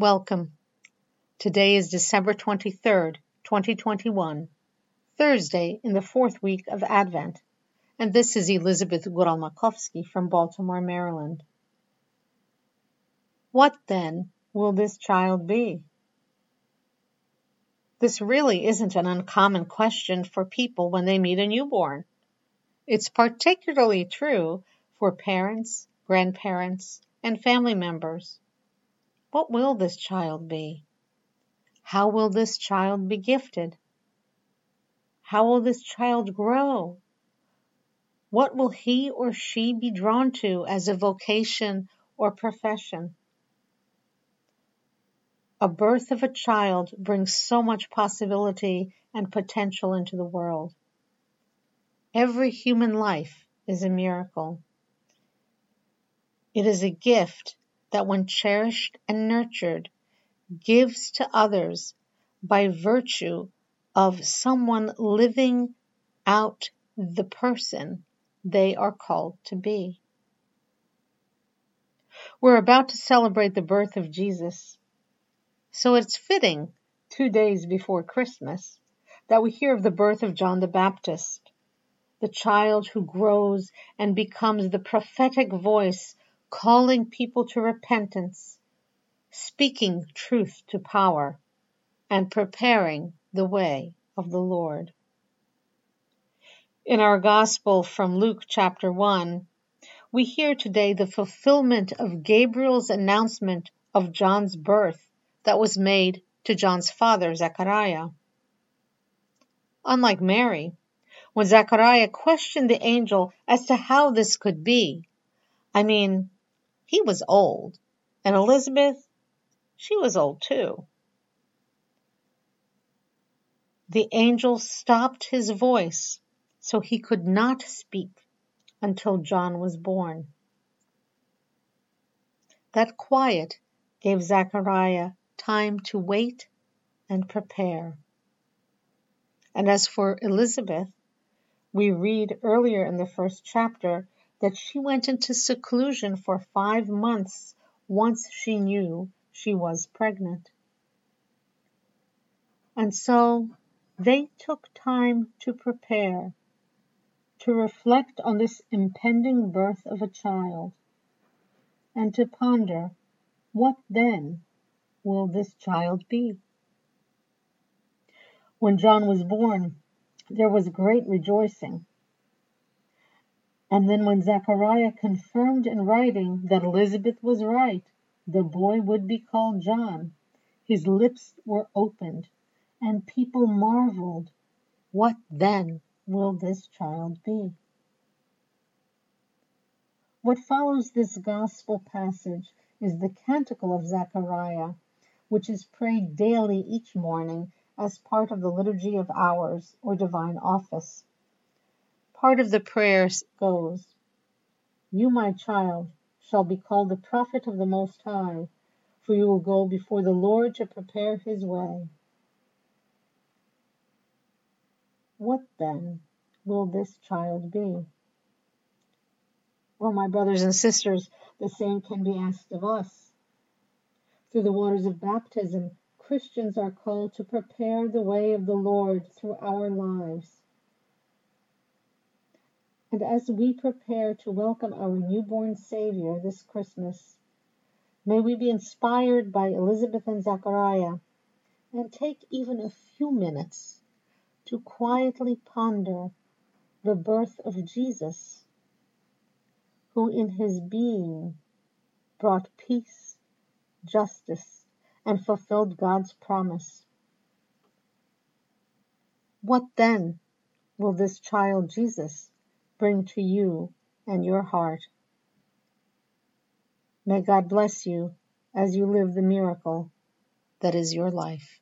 Welcome. Today is December 23rd, 2021, Thursday in the fourth week of Advent, and this is Elizabeth Guralmakovsky from Baltimore, Maryland. What then will this child be? This really isn't an uncommon question for people when they meet a newborn. It's particularly true for parents, grandparents, and family members. What will this child be? How will this child be gifted? How will this child grow? What will he or she be drawn to as a vocation or profession? A birth of a child brings so much possibility and potential into the world. Every human life is a miracle. It is a gift that when cherished and nurtured, gives to others by virtue of someone living out the person they are called to be. We're about to celebrate the birth of Jesus, so it's fitting, two days before Christmas, that we hear of the birth of John the Baptist, the child who grows and becomes the prophetic voice calling people to repentance, speaking truth to power, and preparing the way of the Lord. In our Gospel from Luke chapter 1, we hear today the fulfillment of Gabriel's announcement of John's birth that was made to John's father, Zechariah. Unlike Mary, when Zechariah questioned the angel as to how this could be, I mean, he was old, and Elizabeth, she was old too. The angel stopped his voice so he could not speak until John was born. That quiet gave Zechariah time to wait and prepare. And as for Elizabeth, we read earlier in the first chapter that she went into seclusion for five months once she knew she was pregnant. And so they took time to prepare, to reflect on this impending birth of a child, and to ponder what then will this child be? When John was born, there was great rejoicing. And then when Zechariah confirmed in writing that Elizabeth was right, the boy would be called John, his lips were opened, and people marveled, What then will this child be? What follows this gospel passage is the canticle of Zechariah, which is prayed daily each morning as part of the Liturgy of Hours or Divine Office. Part of the prayer goes, You, my child, shall be called the prophet of the Most High, for you will go before the Lord to prepare his way. What then will this child be? Well, my brothers and sisters, the same can be asked of us. Through the waters of baptism, Christians are called to prepare the way of the Lord through our lives. And as we prepare to welcome our newborn Savior this Christmas, may we be inspired by Elizabeth and Zechariah and take even a few minutes to quietly ponder the birth of Jesus, who in his being brought peace, justice, and fulfilled God's promise. What then will this child Jesus bring to you and your heart. May God bless you as you live the miracle that is your life.